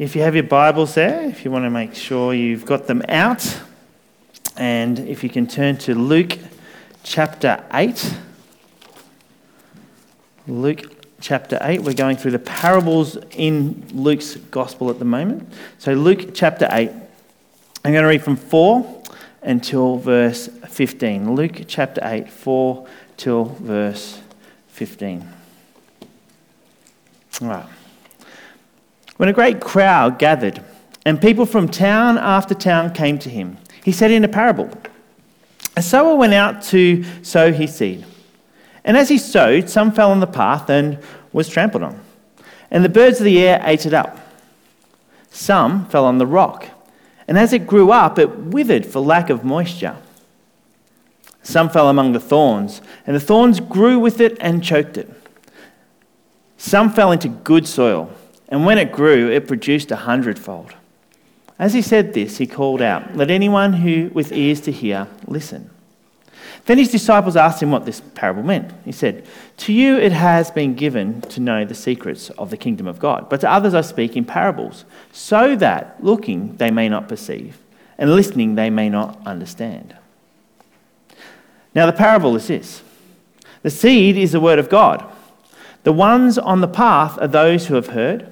If you have your Bibles there, if you want to make sure you've got them out, and if you can turn to Luke chapter 8. Luke chapter 8. We're going through the parables in Luke's gospel at the moment. So, Luke chapter 8. I'm going to read from 4 until verse 15. Luke chapter 8, 4 till verse 15. All right. When a great crowd gathered and people from town after town came to him, he said in a parable A sower went out to sow his seed. And as he sowed, some fell on the path and was trampled on. And the birds of the air ate it up. Some fell on the rock. And as it grew up, it withered for lack of moisture. Some fell among the thorns, and the thorns grew with it and choked it. Some fell into good soil and when it grew, it produced a hundredfold. As he said this, he called out, Let anyone who with ears to hear listen. Then his disciples asked him what this parable meant. He said, To you it has been given to know the secrets of the kingdom of God, but to others I speak in parables, so that looking they may not perceive, and listening they may not understand. Now the parable is this the seed is the word of God. The ones on the path are those who have heard.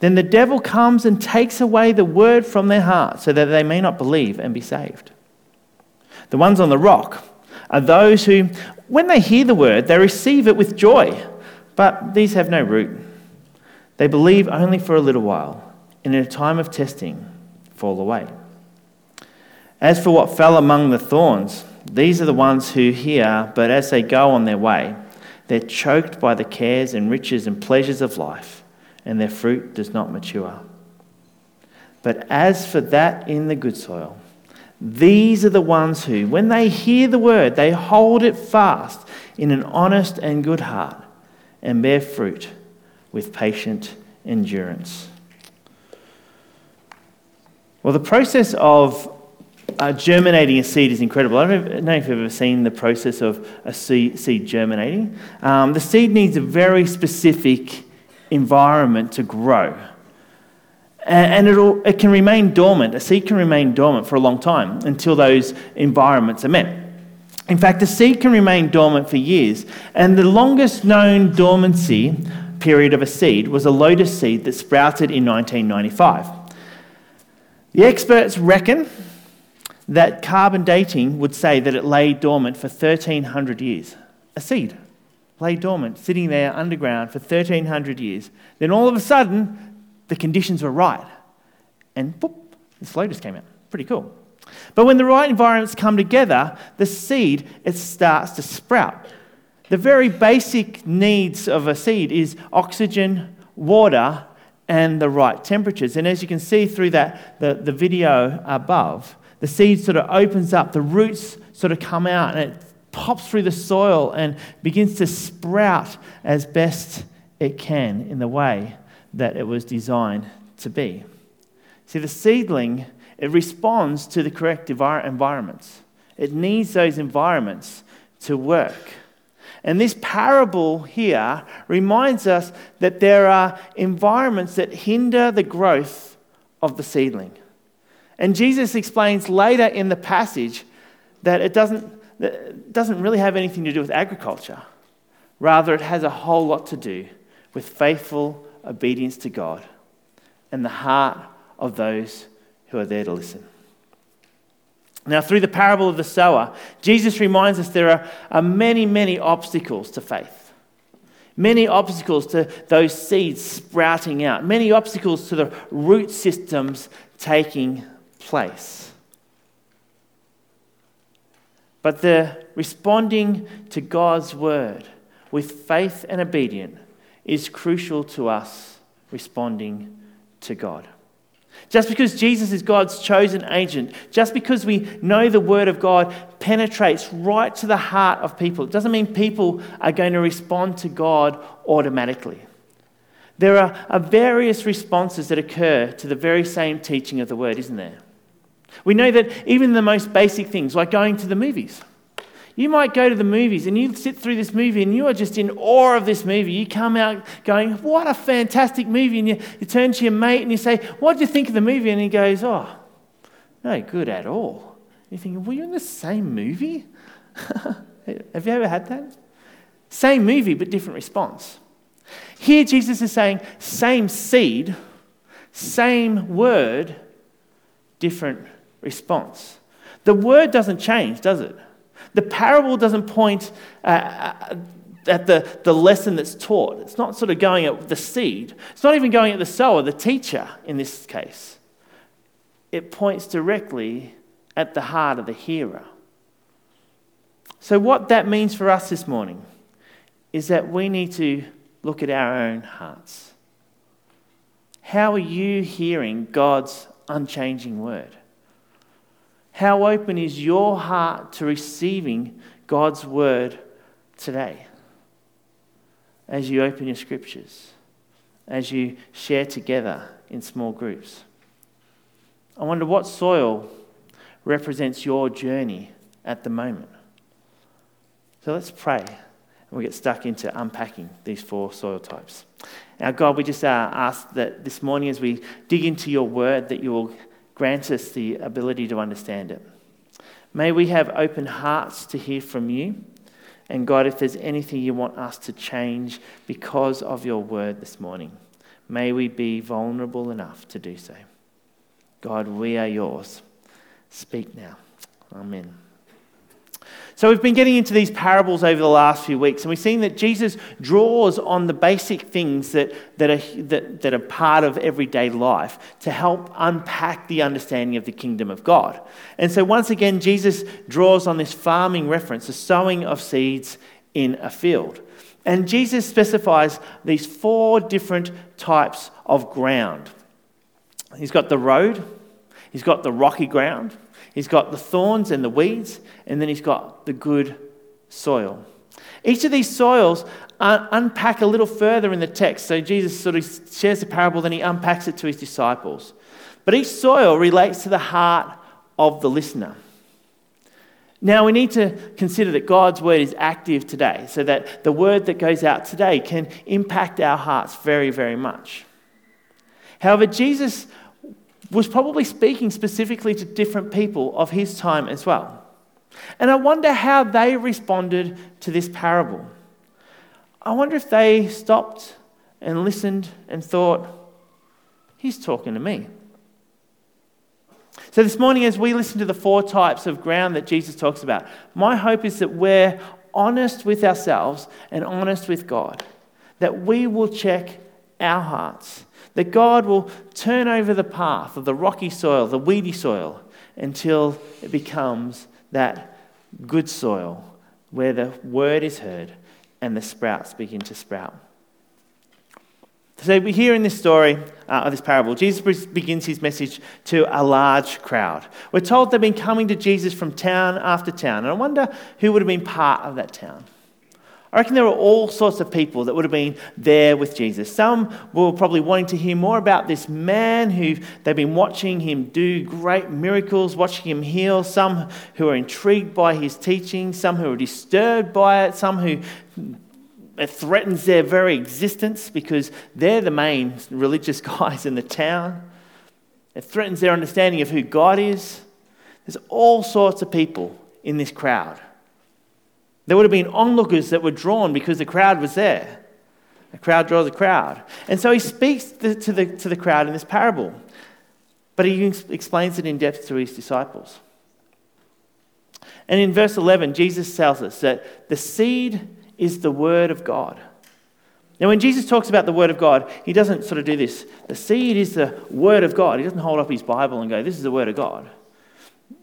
Then the devil comes and takes away the word from their heart so that they may not believe and be saved. The ones on the rock are those who, when they hear the word, they receive it with joy, but these have no root. They believe only for a little while, and in a time of testing, fall away. As for what fell among the thorns, these are the ones who hear, but as they go on their way, they're choked by the cares and riches and pleasures of life and their fruit does not mature. But as for that in the good soil, these are the ones who, when they hear the word, they hold it fast in an honest and good heart and bear fruit with patient endurance. Well, the process of uh, germinating a seed is incredible. I don't know if you've ever seen the process of a seed, germinating. Um, the seed needs a very specific environment to grow. And it'll, it can remain dormant. A seed can remain dormant for a long time until those environments are met. In fact, a seed can remain dormant for years. And the longest known dormancy period of a seed was a lotus seed that sprouted in 1995. The experts reckon that carbon dating would say that it lay dormant for 1,300 years. A seed lay dormant, sitting there underground for 1,300 years. Then all of a sudden, the conditions were right. And boop, this lotus came out. Pretty cool. But when the right environments come together, the seed, it starts to sprout. The very basic needs of a seed is oxygen, water, and the right temperatures. And as you can see through that, the, the video above, the seed sort of opens up, the roots sort of come out, and it pops through the soil and begins to sprout as best it can in the way that it was designed to be. See, the seedling, it responds to the correct environments. It needs those environments to work. And this parable here reminds us that there are environments that hinder the growth of the seedling. And Jesus explains later in the passage that it doesn't that doesn't really have anything to do with agriculture. Rather, it has a whole lot to do with faithful obedience to God and the heart of those who are there to listen. Now, through the parable of the sower, Jesus reminds us there are, are many, many obstacles to faith. Many obstacles to those seeds sprouting out. Many obstacles to the root systems taking place. But the responding to God's word with faith and obedience is crucial to us responding to God. Just because Jesus is God's chosen agent, just because we know the Word of God penetrates right to the heart of people, it doesn't mean people are going to respond to God automatically. There are, various responses that occur to the very same teaching of the Word, isn't there? We know that even the most basic things, like going to the movies, You might go to the movies and you sit through this movie and you are just in awe of this movie. You come out going, What a fantastic movie. And you, you turn to your mate and you say, What do you think of the movie? And he goes, Oh, no good at all. You're thinking, Were you in the same movie? Have you ever had that? Same movie, but different response. Here, Jesus is saying, Same seed, same word, different response. The word doesn't change, does it? The parable doesn't point uh, uh, at the, the lesson that's taught. It's not sort of going at the seed. It's not even going at the sower, the teacher in this case. It points directly at the heart of the hearer. So, what that means for us this morning is that we need to look at our own hearts. How are you hearing God's unchanging word? How open is your heart to receiving God's word today? As you open your scriptures, as you share together in small groups. I wonder what soil represents your journey at the moment. So let's pray and we get stuck into unpacking these four soil types. Now, God, we just uh, ask that this morning as we dig into your word, that you will Grant us the ability to understand it. May we have open hearts to hear from you. And God, if there's anything you want us to change because of your word this morning, may we be vulnerable enough to do so. God, we are yours. Speak now. Amen. So, we've been getting into these parables over the last few weeks, and we've seen that Jesus draws on the basic things that, that, are, that, that are part of everyday life to help unpack the understanding of the kingdom of God. And so, once again, Jesus draws on this farming reference, the sowing of seeds in a field. And Jesus specifies these four different types of ground. He's got the road, he's got the rocky ground, He's got the thorns and the weeds, and then he's got the good soil. Each of these soils uh, unpack a little further in the text. So Jesus sort of shares the parable, then he unpacks it to his disciples. But each soil relates to the heart of the listener. Now, we need to consider that God's word is active today, so that the word that goes out today can impact our hearts very, very much. However, Jesus was probably speaking specifically to different people of his time as well. And I wonder how they responded to this parable. I wonder if they stopped and listened and thought, he's talking to me. So, this morning, as we listen to the four types of ground that Jesus talks about, my hope is that we're honest with ourselves and honest with God, that we will check our hearts that God will turn over the path of the rocky soil, the weedy soil, until it becomes that good soil where the word is heard and the sprouts begin to sprout. So we hear in this story uh, of this parable, Jesus begins his message to a large crowd. We're told they've been coming to Jesus from town after town, and I wonder who would have been part of that town. I reckon there were all sorts of people that would have been there with Jesus. Some were probably wanting to hear more about this man who they've been watching him do great miracles, watching him heal. Some who are intrigued by his teaching, some who are disturbed by it, some who it threatens their very existence because they're the main religious guys in the town. It threatens their understanding of who God is. There's all sorts of people in this crowd. There would have been onlookers that were drawn because the crowd was there. A crowd draws a crowd. And so he speaks to the, to the crowd in this parable, but he explains it in depth to his disciples. And in verse 11, Jesus tells us that the seed is the word of God. Now, when Jesus talks about the word of God, he doesn't sort of do this. The seed is the word of God. He doesn't hold up his Bible and go, This is the word of God.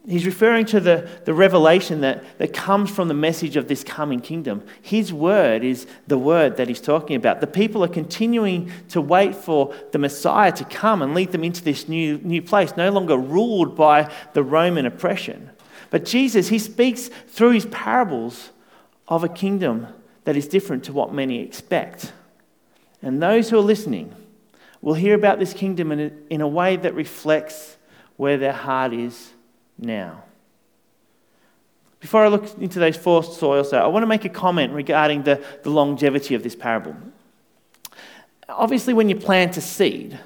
He's referring to the, the revelation that, that comes from the message of this coming kingdom. His word is the word that he's talking about. The people are continuing to wait for the Messiah to come and lead them into this new, new place, no longer ruled by the Roman oppression. But Jesus, he speaks through his parables of a kingdom that is different to what many expect. And those who are listening will hear about this kingdom in a, in a way that reflects where their heart is now. before I look into those four soils, I want to make a comment regarding the, the longevity of this parable. Obviously, when you plant a seed,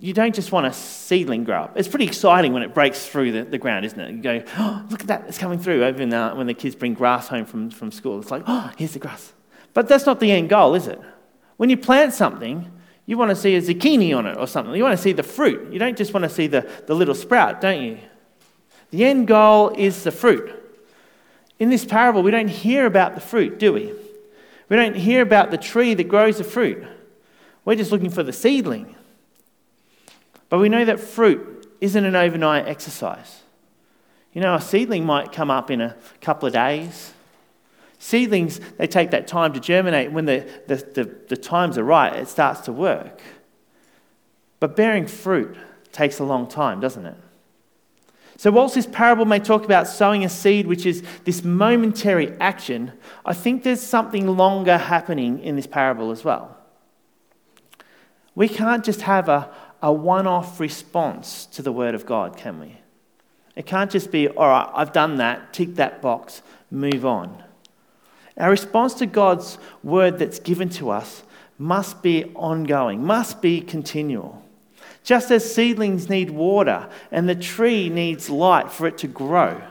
you don't just want a seedling grow up. It's pretty exciting when it breaks through the, the ground, isn't it? You go, oh, look at that, it's coming through. Even uh, when the kids bring grass home from, from school, it's like, oh, here's the grass. But that's not the end goal, is it? When you plant something, you want to see a zucchini on it or something. You want to see the fruit. You don't just want to see the, the little sprout, don't you? The end goal is the fruit. In this parable, we don't hear about the fruit, do we? We don't hear about the tree that grows the fruit. We're just looking for the seedling. But we know that fruit isn't an overnight exercise. You know, a seedling might come up in a couple of days. Seedlings, they take that time to germinate. When the, the, the, the times are right, it starts to work. But bearing fruit takes a long time, doesn't it? So, whilst this parable may talk about sowing a seed, which is this momentary action, I think there's something longer happening in this parable as well. We can't just have a, a one off response to the Word of God, can we? It can't just be, all right, I've done that, tick that box, move on. Our response to God's Word that's given to us must be ongoing, must be continual. Just as seedlings need water and the tree needs light for it to grow,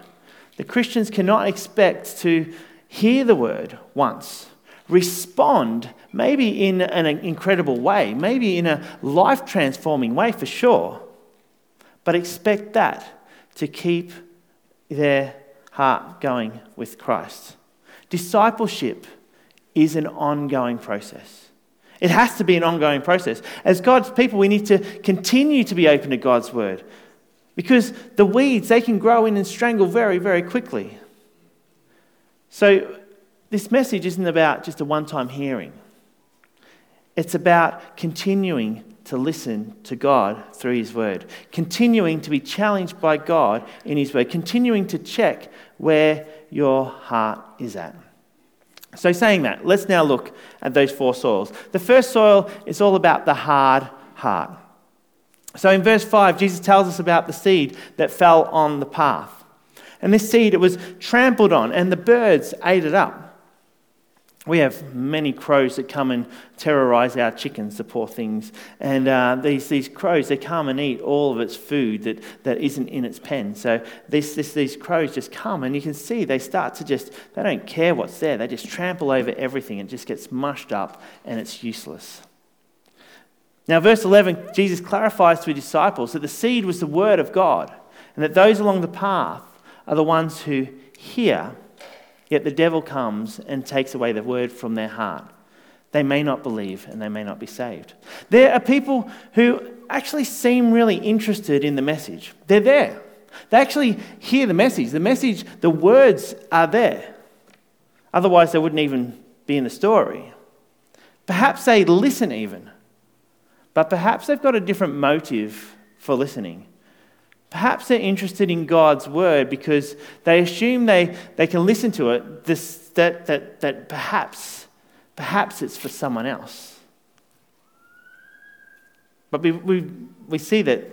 the Christians cannot expect to hear the word once, respond maybe in an incredible way, maybe in a life transforming way for sure, but expect that to keep their heart going with Christ. Discipleship is an ongoing process. It has to be an ongoing process. As God's people, we need to continue to be open to God's word because the weeds, they can grow in and strangle very, very quickly. So, this message isn't about just a one time hearing. It's about continuing to listen to God through His Word, continuing to be challenged by God in His Word, continuing to check where your heart is at. So, saying that, let's now look at those four soils. The first soil is all about the hard heart. So, in verse 5, Jesus tells us about the seed that fell on the path. And this seed, it was trampled on, and the birds ate it up. We have many crows that come and terrorize our chickens, the poor things. And uh, these, these crows, they come and eat all of its food that, that isn't in its pen. So this, this, these crows just come, and you can see they start to just, they don't care what's there. They just trample over everything and just gets mushed up, and it's useless. Now, verse 11, Jesus clarifies to his disciples that the seed was the word of God, and that those along the path are the ones who hear Yet the devil comes and takes away the word from their heart. They may not believe and they may not be saved. There are people who actually seem really interested in the message. They're there. They actually hear the message. The message, the words are there. Otherwise, they wouldn't even be in the story. Perhaps they listen even, but perhaps they've got a different motive for listening. Perhaps they're interested in God's word because they assume they, they can listen to it, this, that, that, that perhaps, perhaps it's for someone else. But we, we, we see that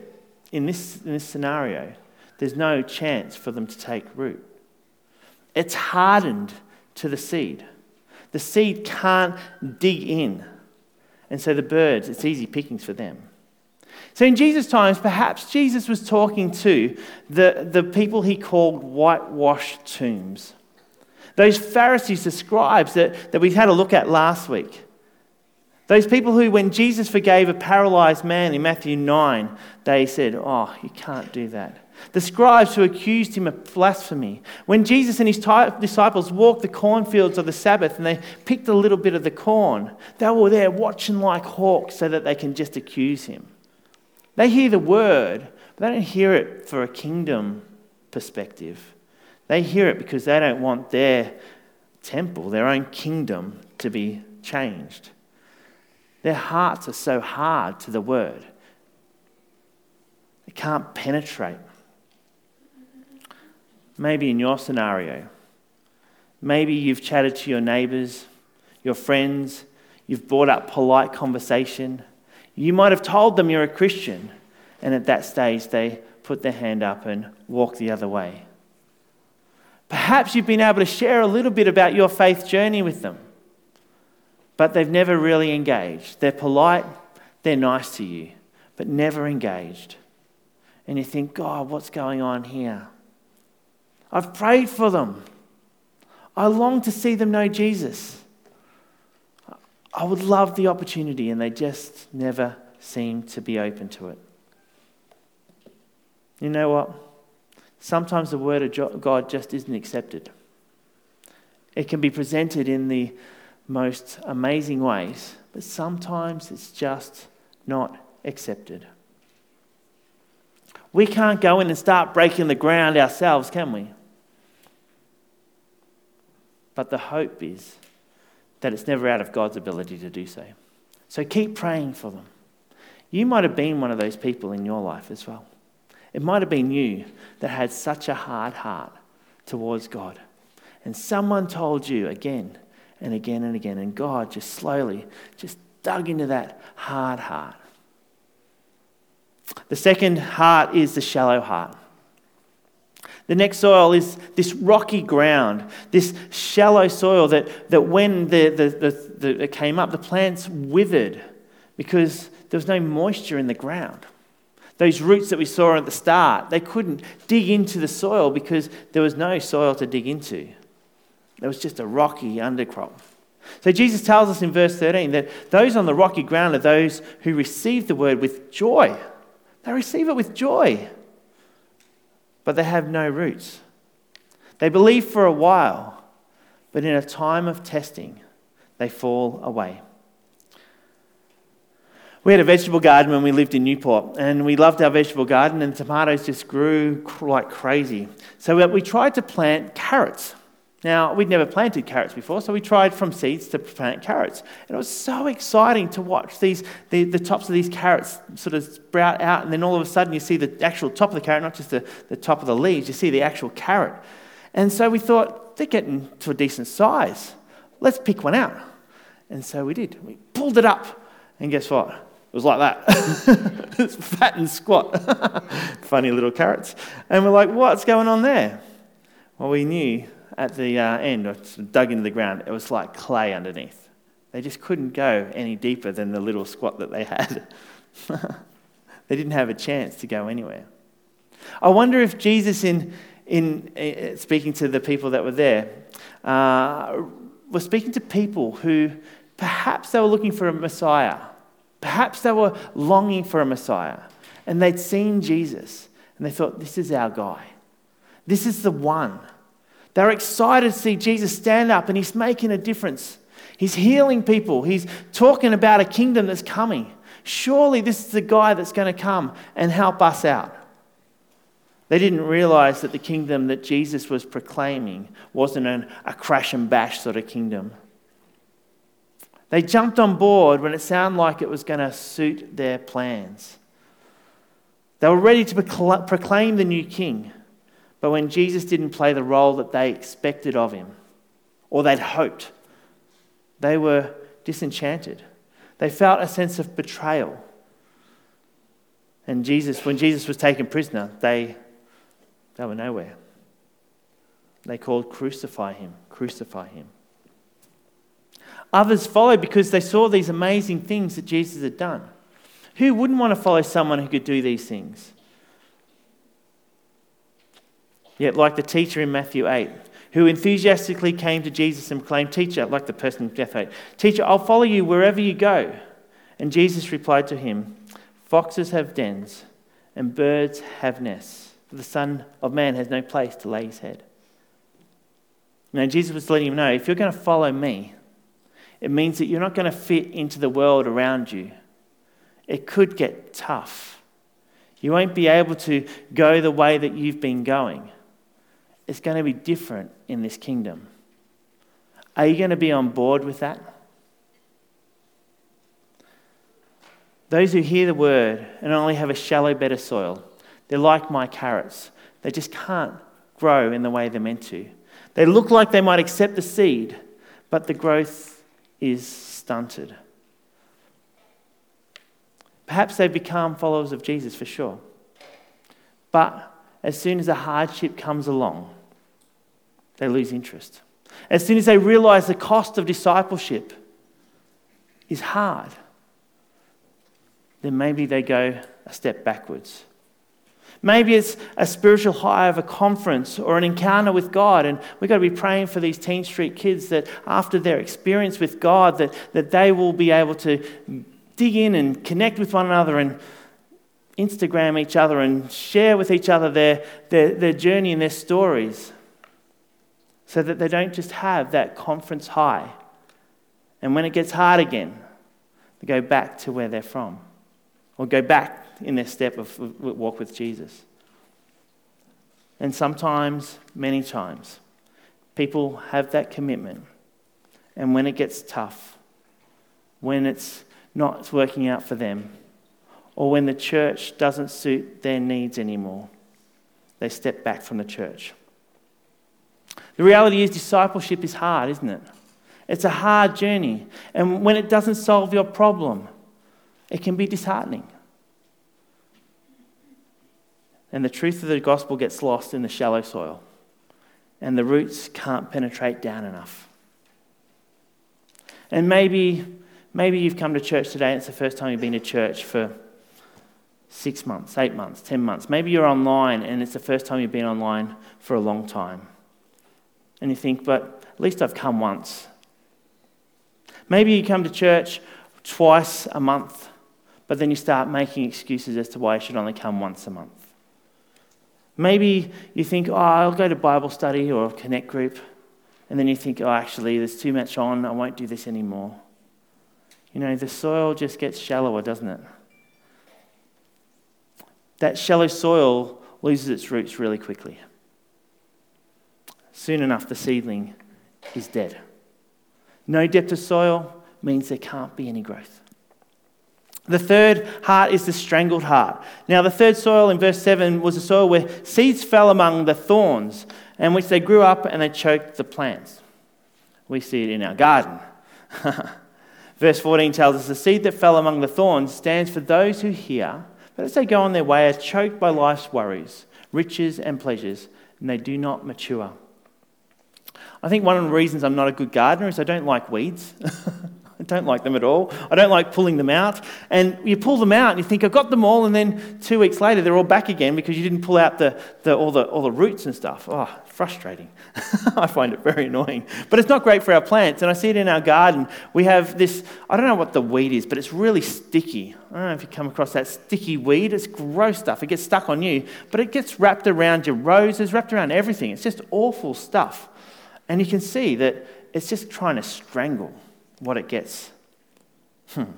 in this, in this scenario, there's no chance for them to take root. It's hardened to the seed. The seed can't dig in. And so the birds, it's easy pickings for them. So in Jesus' times, perhaps Jesus was talking to the, the people he called whitewashed tombs. Those Pharisees, the scribes that, that we had a look at last week. Those people who, when Jesus forgave a paralyzed man in Matthew 9, they said, Oh, you can't do that. The scribes who accused him of blasphemy. When Jesus and his disciples walked the cornfields of the Sabbath and they picked a little bit of the corn, they were there watching like hawks so that they can just accuse him. They hear the word, but they don't hear it for a kingdom perspective. They hear it because they don't want their temple, their own kingdom, to be changed. Their hearts are so hard to the word, they can't penetrate. Maybe in your scenario, maybe you've chatted to your neighbors, your friends, you've brought up polite conversation you might have told them you're a Christian, and at that stage they put their hand up and walk the other way. Perhaps you've been able to share a little bit about your faith journey with them, but they've never really engaged. They're polite, they're nice to you, but never engaged. And you think, God, what's going on here? I've prayed for them. I long to see them know Jesus. I would love the opportunity, and they just never seem to be open to it. You know what? Sometimes the word of God just isn't accepted. It can be presented in the most amazing ways, but sometimes it's just not accepted. We can't go in and start breaking the ground ourselves, can we? But the hope is that it's never out of God's ability to do so. So keep praying for them. You might have been one of those people in your life as well. It might have been you that had such a hard heart towards God. And someone told you again and again and again, and God just slowly just dug into that hard heart. The second heart is the shallow heart. The next soil is this rocky ground, this shallow soil that, that when the, the, the, the, it came up, the plants withered because there was no moisture in the ground. Those roots that we saw at the start, they couldn't dig into the soil because there was no soil to dig into. There was just a rocky undercrop. So Jesus tells us in verse 13 that those on the rocky ground are those who receive the word with joy. They receive it with joy, but they have no roots. They believe for a while, but in a time of testing, they fall away. We had a vegetable garden when we lived in Newport, and we loved our vegetable garden, and tomatoes just grew like crazy. So we tried to plant carrots. Now, we'd never planted carrots before, so we tried from seeds to plant carrots. And it was so exciting to watch these, the, the tops of these carrots sort of sprout out, and then all of a sudden you see the actual top of the carrot, not just the, the top of the leaves, you see the actual carrot. And so we thought, they're getting to a decent size. Let's pick one out. And so we did. We pulled it up, and guess what? It was like that. it's fat and squat. Funny little carrots. And we're like, what's going on there? Well, we knew at the uh, end, dug into the ground, it was like clay underneath. They just couldn't go any deeper than the little squat that they had. they didn't have a chance to go anywhere. I wonder if Jesus, in, in uh, speaking to the people that were there, uh, was speaking to people who perhaps they were looking for a Messiah Perhaps they were longing for a Messiah and they'd seen Jesus and they thought, this is our guy. This is the one. They're excited to see Jesus stand up and he's making a difference. He's healing people, he's talking about a kingdom that's coming. Surely this is the guy that's going to come and help us out. They didn't realize that the kingdom that Jesus was proclaiming wasn't an, a crash and bash sort of kingdom. They jumped on board when it sounded like it was going to suit their plans. They were ready to proclaim the new king, but when Jesus didn't play the role that they expected of him, or they'd hoped, they were disenchanted. They felt a sense of betrayal. And Jesus, when Jesus was taken prisoner, they, they were nowhere. They called, Crucify him, crucify him. Others followed because they saw these amazing things that Jesus had done. Who wouldn't want to follow someone who could do these things? Yet, like the teacher in Matthew 8, who enthusiastically came to Jesus and proclaimed, Teacher, like the person in death 8, Teacher, I'll follow you wherever you go. And Jesus replied to him, Foxes have dens, and birds have nests, but the Son of Man has no place to lay his head. Now, Jesus was letting him know if you're going to follow me, it means that you're not going to fit into the world around you. It could get tough. You won't be able to go the way that you've been going. It's going to be different in this kingdom. Are you going to be on board with that? Those who hear the word and only have a shallow bed of soil, they're like my carrots. They just can't grow in the way they're meant to. They look like they might accept the seed, but the growth is stunted. Perhaps they've become followers of Jesus for sure. But as soon as a hardship comes along, they lose interest. As soon as they realize the cost of discipleship is hard, then maybe they go a step backwards. Maybe it's a spiritual high of a conference or an encounter with God. And we've got to be praying for these Teen Street kids that after their experience with God, that, that they will be able to dig in and connect with one another and Instagram each other and share with each other their, their, their journey and their stories so that they don't just have that conference high. And when it gets hard again, they go back to where they're from or go back in their step of walk with Jesus. And sometimes, many times, people have that commitment. And when it gets tough, when it's not working out for them, or when the church doesn't suit their needs anymore, they step back from the church. The reality is, discipleship is hard, isn't it? It's a hard journey. And when it doesn't solve your problem, it can be disheartening. And the truth of the gospel gets lost in the shallow soil, and the roots can't penetrate down enough. And maybe, maybe you've come to church today and it's the first time you've been to church for six months, eight months, ten months. Maybe you're online and it's the first time you've been online for a long time. And you think, but at least I've come once. Maybe you come to church twice a month, but then you start making excuses as to why you should only come once a month. Maybe you think, oh, I'll go to Bible study or connect group, and then you think, oh, actually, there's too much on, I won't do this anymore. You know, the soil just gets shallower, doesn't it? That shallow soil loses its roots really quickly. Soon enough, the seedling is dead. No depth of soil means there can't be any growth. The third heart is the strangled heart. Now, the third soil in verse 7 was a soil where seeds fell among the thorns, and which they grew up and they choked the plants. We see it in our garden. verse 14 tells us the seed that fell among the thorns stands for those who hear, but as they go on their way, are choked by life's worries, riches, and pleasures, and they do not mature. I think one of the reasons I'm not a good gardener is I don't like weeds. I don't like them at all. I don't like pulling them out. And you pull them out and you think, I've got them all, and then two weeks later they're all back again because you didn't pull out the, the, all, the, all the roots and stuff. Oh, frustrating. I find it very annoying. But it's not great for our plants. And I see it in our garden. We have this, I don't know what the weed is, but it's really sticky. I don't know if you come across that sticky weed. It's gross stuff. It gets stuck on you, but it gets wrapped around your roses, wrapped around everything. It's just awful stuff. And you can see that it's just trying to strangle what it gets. Hmm.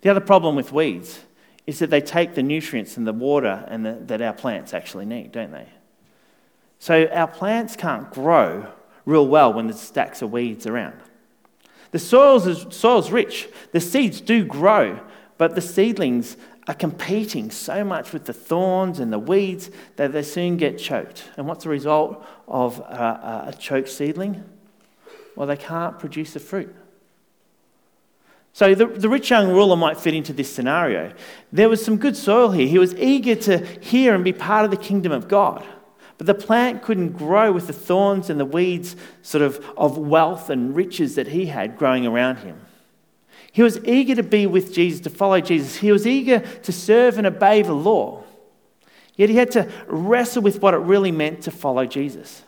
The other problem with weeds is that they take the nutrients and the water and the, that our plants actually need, don't they? So our plants can't grow real well when there's stacks of weeds around. The soil's, soil's rich, the seeds do grow, but the seedlings are competing so much with the thorns and the weeds that they soon get choked. And what's the result of a, a choked seedling? Well, they can't produce the fruit. So the, the rich young ruler might fit into this scenario. There was some good soil here. He was eager to hear and be part of the kingdom of God. But the plant couldn't grow with the thorns and the weeds sort of of wealth and riches that he had growing around him. He was eager to be with Jesus, to follow Jesus. He was eager to serve and obey the law. Yet he had to wrestle with what it really meant to follow Jesus.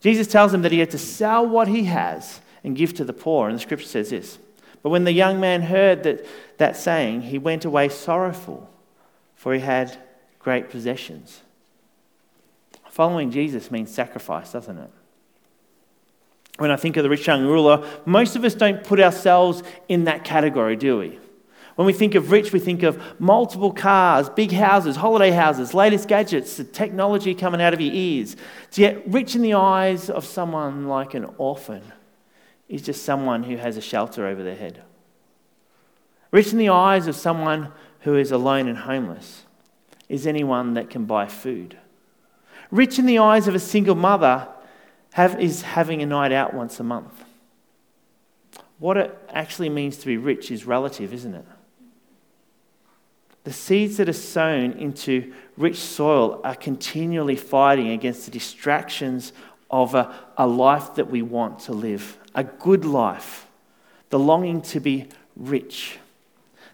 Jesus tells him that he had to sell what he has and give to the poor. And the scripture says this But when the young man heard that, that saying, he went away sorrowful, for he had great possessions. Following Jesus means sacrifice, doesn't it? when I think of the rich young ruler, most of us don't put ourselves in that category, do we? When we think of rich, we think of multiple cars, big houses, holiday houses, latest gadgets, the technology coming out of your ears. To get rich in the eyes of someone like an orphan is just someone who has a shelter over their head. Rich in the eyes of someone who is alone and homeless is anyone that can buy food. Rich in the eyes of a single mother have, is having a night out once a month. What it actually means to be rich is relative, isn't it? The seeds that are sown into rich soil are continually fighting against the distractions of a, a life that we want to live, a good life, the longing to be rich.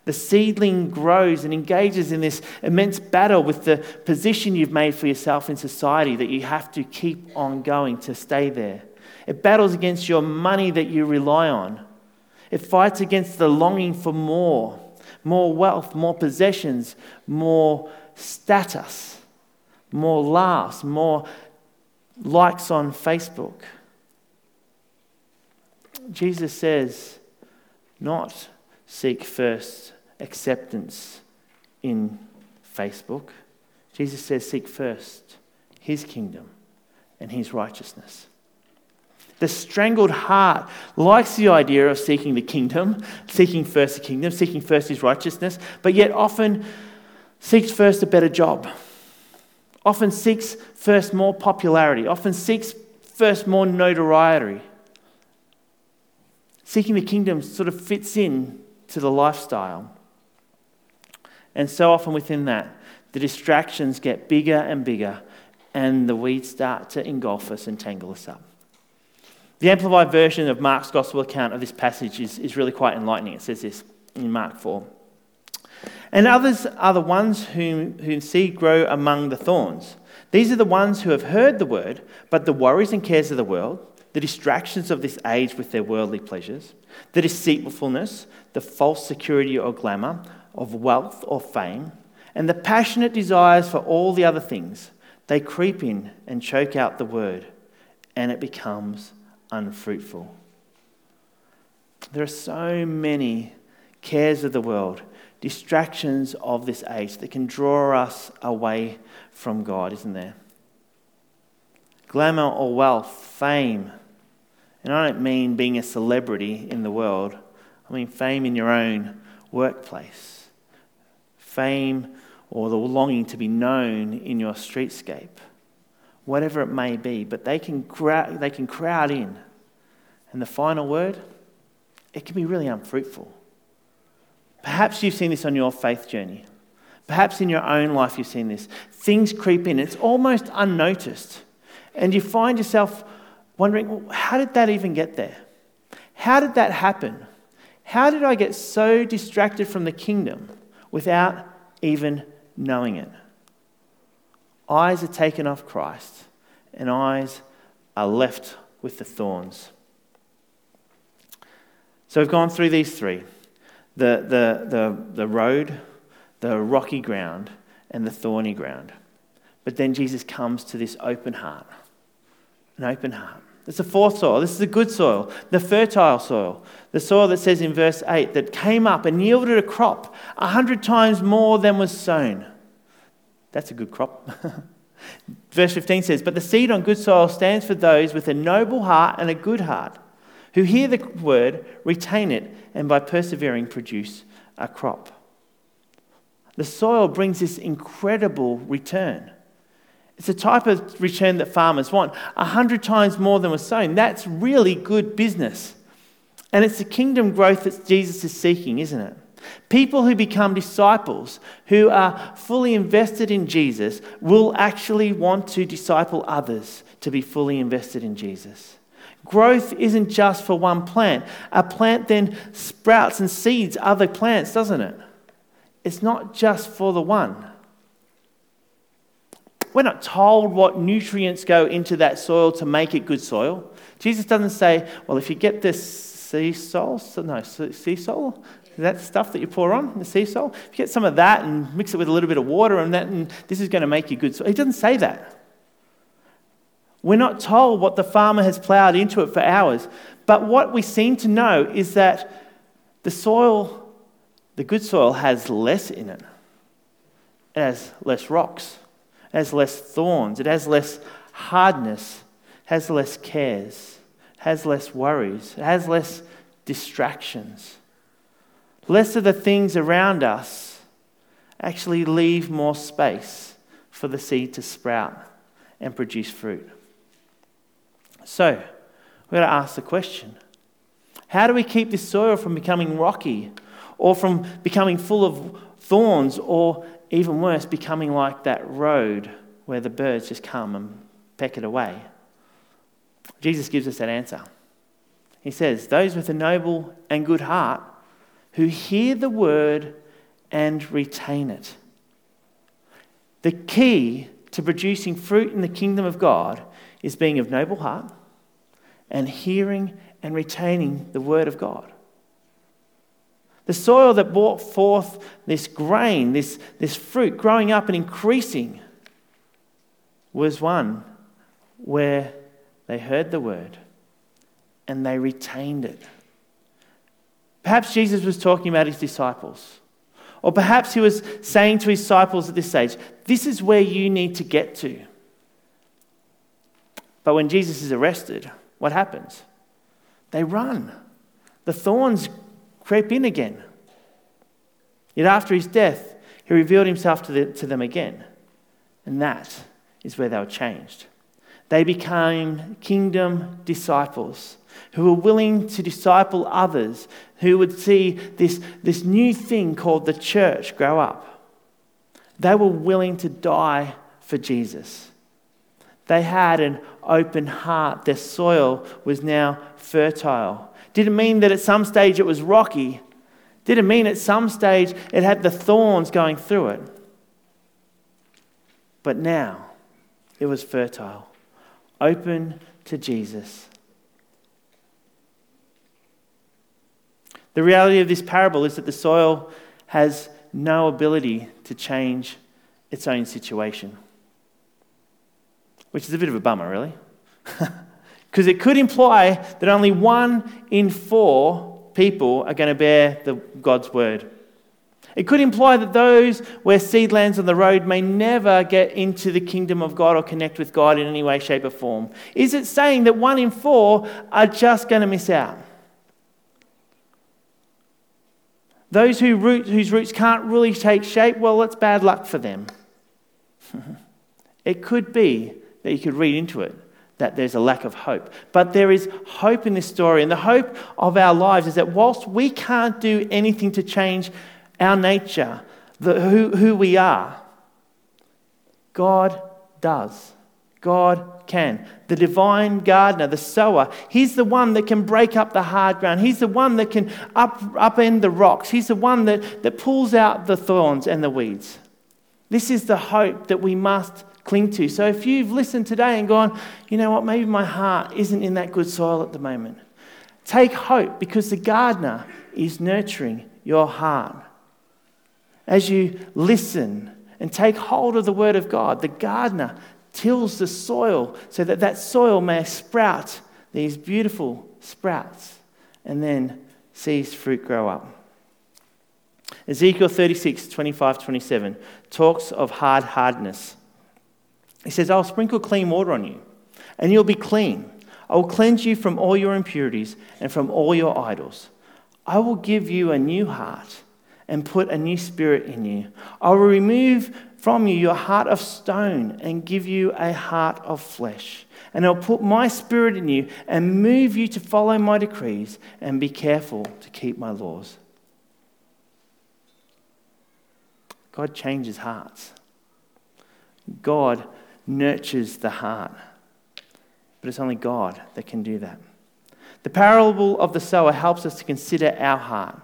The seedling grows and engages in this immense battle with the position you've made for yourself in society that you have to keep on going to stay there. It battles against your money that you rely on. It fights against the longing for more, more wealth, more possessions, more status, more laughs, more likes on Facebook. Jesus says, not seek first acceptance in Facebook. Jesus says, seek first his kingdom and his righteousness. The strangled heart likes the idea of seeking the kingdom, seeking first the kingdom, seeking first his righteousness, but yet often seeks first a better job, often seeks first more popularity, often seeks first more notoriety. Seeking the kingdom sort of fits in to the lifestyle. And so often within that, the distractions get bigger and bigger, and the weeds start to engulf us and tangle us up. The Amplified version of Mark's Gospel account of this passage is, is really quite enlightening. It says this in Mark 4. And others are the ones whom, whom seed grow among the thorns. These are the ones who have heard the word, but the worries and cares of the world, the distractions of this age with their worldly pleasures, the deceitfulness, the false security or glamour of wealth or fame, and the passionate desires for all the other things, they creep in and choke out the word, and it becomes unfruitful. There are so many cares of the world, distractions of this age that can draw us away from God, isn't there? Glamour or wealth, fame. And I don't mean being a celebrity in the world, I mean fame in your own workplace, fame or the longing to be known in your streetscape whatever it may be, but they can, crowd, they can crowd in. And the final word, it can be really unfruitful. Perhaps you've seen this on your faith journey. Perhaps in your own life you've seen this. Things creep in, it's almost unnoticed. And you find yourself wondering, well, how did that even get there? How did that happen? How did I get so distracted from the kingdom without even knowing it? Eyes are taken off Christ, and eyes are left with the thorns. So we've gone through these three the, the, the, the road, the rocky ground, and the thorny ground. But then Jesus comes to this open heart. An open heart. It's the fourth soil. This is the good soil, the fertile soil. The soil that says in verse 8 that came up and yielded a crop a hundred times more than was sown. That's a good crop. Verse 15 says, But the seed on good soil stands for those with a noble heart and a good heart, who hear the word, retain it, and by persevering produce a crop. The soil brings this incredible return. It's a type of return that farmers want, a hundred times more than was sown. That's really good business. And it's the kingdom growth that Jesus is seeking, isn't it? People who become disciples, who are fully invested in Jesus, will actually want to disciple others to be fully invested in Jesus. Growth isn't just for one plant. A plant then sprouts and seeds other plants, doesn't it? It's not just for the one. We're not told what nutrients go into that soil to make it good soil. Jesus doesn't say, well, if you get this Seasol, no, Seasol, that stuff that you pour on the sea salt, if you get some of that and mix it with a little bit of water and that, and this is going to make you good. So he doesn't say that. We're not told what the farmer has ploughed into it for hours. But what we seem to know is that the soil, the good soil, has less in it. It has less rocks, has less thorns, it has less hardness, has less cares, has less worries, it has less distractions. Less of the things around us actually leave more space for the seed to sprout and produce fruit. So, we've got to ask the question how do we keep this soil from becoming rocky or from becoming full of thorns, or even worse, becoming like that road where the birds just come and peck it away? Jesus gives us that answer. He says, Those with a noble and good heart who hear the word and retain it. The key to producing fruit in the kingdom of God is being of noble heart and hearing and retaining the word of God. The soil that brought forth this grain, this, this fruit growing up and increasing, was one where they heard the word and they retained it. Perhaps Jesus was talking about his disciples. Or perhaps he was saying to his disciples at this stage, This is where you need to get to. But when Jesus is arrested, what happens? They run. The thorns creep in again. Yet after his death, he revealed himself to, the, to them again. And that is where they were changed. They became kingdom disciples who were willing to disciple others, who would see this, this new thing called the church grow up. They were willing to die for Jesus. They had an open heart. Their soil was now fertile. Didn't mean that at some stage it was rocky. Didn't mean at some stage it had the thorns going through it. But now it was fertile, open to Jesus. The reality of this parable is that the soil has no ability to change its own situation, which is a bit of a bummer, really. Because it could imply that only one in four people are going to bear the, God's word. It could imply that those where seed lands on the road may never get into the kingdom of God or connect with God in any way, shape, or form. Is it saying that one in four are just going to miss out? Those who root, whose roots can't really take shape, well, that's bad luck for them. it could be that you could read into it that there's a lack of hope. But there is hope in this story. And the hope of our lives is that whilst we can't do anything to change our nature, the, who, who we are, God does. God can. The divine gardener, the sower, he's the one that can break up the hard ground. He's the one that can up, upend the rocks. He's the one that, that pulls out the thorns and the weeds. This is the hope that we must cling to. So if you've listened today and gone, you know what, maybe my heart isn't in that good soil at the moment, take hope because the gardener is nurturing your heart. As you listen and take hold of the word of God, the gardener tills the soil so that that soil may sprout these beautiful sprouts and then sees fruit grow up. Ezekiel 36, 25, 27 talks of hard hardness. He says, I'll sprinkle clean water on you, and you'll be clean. I will cleanse you from all your impurities and from all your idols. I will give you a new heart and put a new spirit in you. I will remove from you your heart of stone and give you a heart of flesh. And I'll put my spirit in you and move you to follow my decrees and be careful to keep my laws. God changes hearts. God nurtures the heart. But it's only God that can do that. The parable of the sower helps us to consider our heart.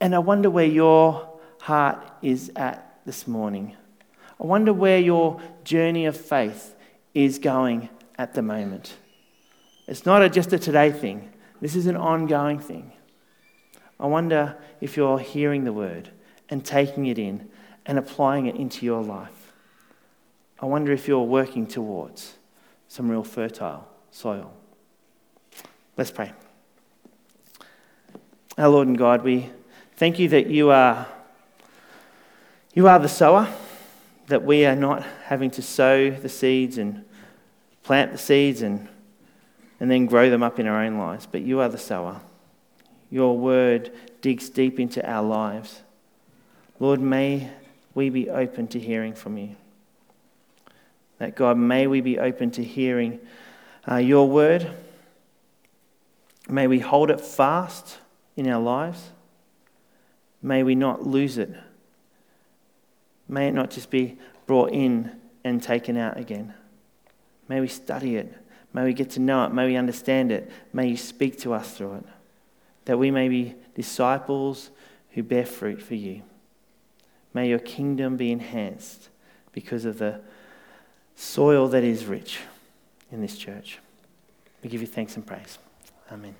And I wonder where your heart is at this morning. I wonder where your journey of faith is going at the moment. It's not a, just a today thing, this is an ongoing thing. I wonder if you're hearing the word and taking it in and applying it into your life. I wonder if you're working towards some real fertile soil. Let's pray. Our Lord and God, we thank you that you are you are the sower, that we are not having to sow the seeds and plant the seeds and, and then grow them up in our own lives, but you are the sower. Your word digs deep into our lives. Lord, may we be open to hearing from you. That God, may we be open to hearing uh, your word. May we hold it fast in our lives. May we not lose it. May it not just be brought in and taken out again. May we study it. May we get to know it. May we understand it. May you speak to us through it. That we may be disciples who bear fruit for you. May your kingdom be enhanced because of the soil that is rich in this church. We give you thanks and praise. Amen.